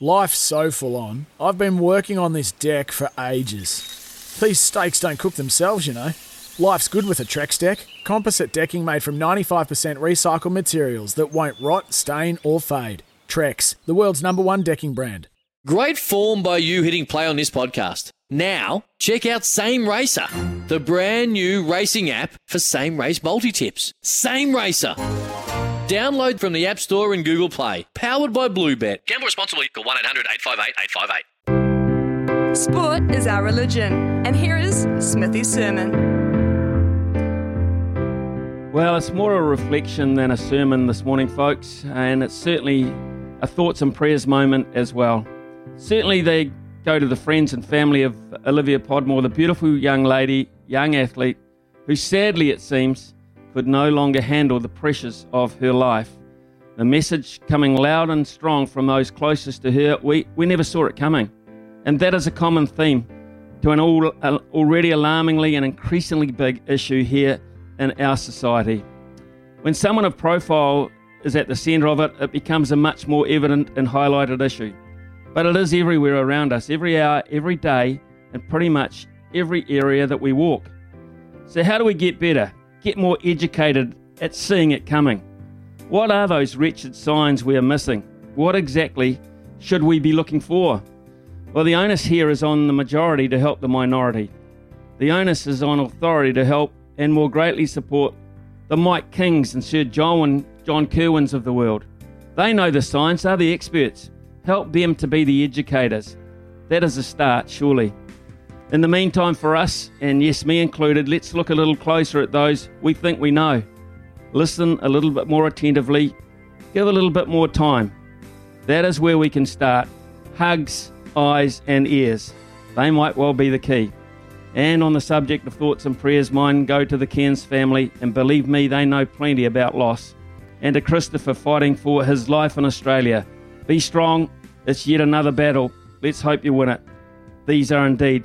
Life's so full on. I've been working on this deck for ages. These steaks don't cook themselves, you know. Life's good with a Trex deck. Composite decking made from 95% recycled materials that won't rot, stain, or fade. Trex, the world's number one decking brand. Great form by you hitting play on this podcast. Now, check out Same Racer, the brand new racing app for same race multi tips. Same Racer. Download from the App Store and Google Play. Powered by Bluebet. Gamble responsibly. Call 1 800 858 858. Sport is our religion. And here is Smithy's sermon. Well, it's more a reflection than a sermon this morning, folks, and it's certainly a thoughts and prayers moment as well. Certainly, they go to the friends and family of Olivia Podmore, the beautiful young lady, young athlete, who sadly, it seems, could no longer handle the pressures of her life. The message coming loud and strong from those closest to her, we, we never saw it coming. And that is a common theme to an all, already alarmingly and increasingly big issue here in our society. When someone of profile is at the centre of it, it becomes a much more evident and highlighted issue. But it is everywhere around us, every hour, every day, and pretty much every area that we walk. So, how do we get better? Get more educated at seeing it coming? What are those wretched signs we are missing? What exactly should we be looking for? Well, the onus here is on the majority to help the minority. The onus is on authority to help and more greatly support the Mike Kings and Sir John, John Kirwans of the world. They know the science, they're the experts. Help them to be the educators. That is a start, surely. In the meantime, for us, and yes, me included, let's look a little closer at those we think we know. Listen a little bit more attentively, give a little bit more time. That is where we can start. Hugs, eyes, and ears. They might well be the key. And on the subject of thoughts and prayers, mine go to the Cairns family, and believe me, they know plenty about loss. And to Christopher fighting for his life in Australia. Be strong, it's yet another battle. Let's hope you win it. These are indeed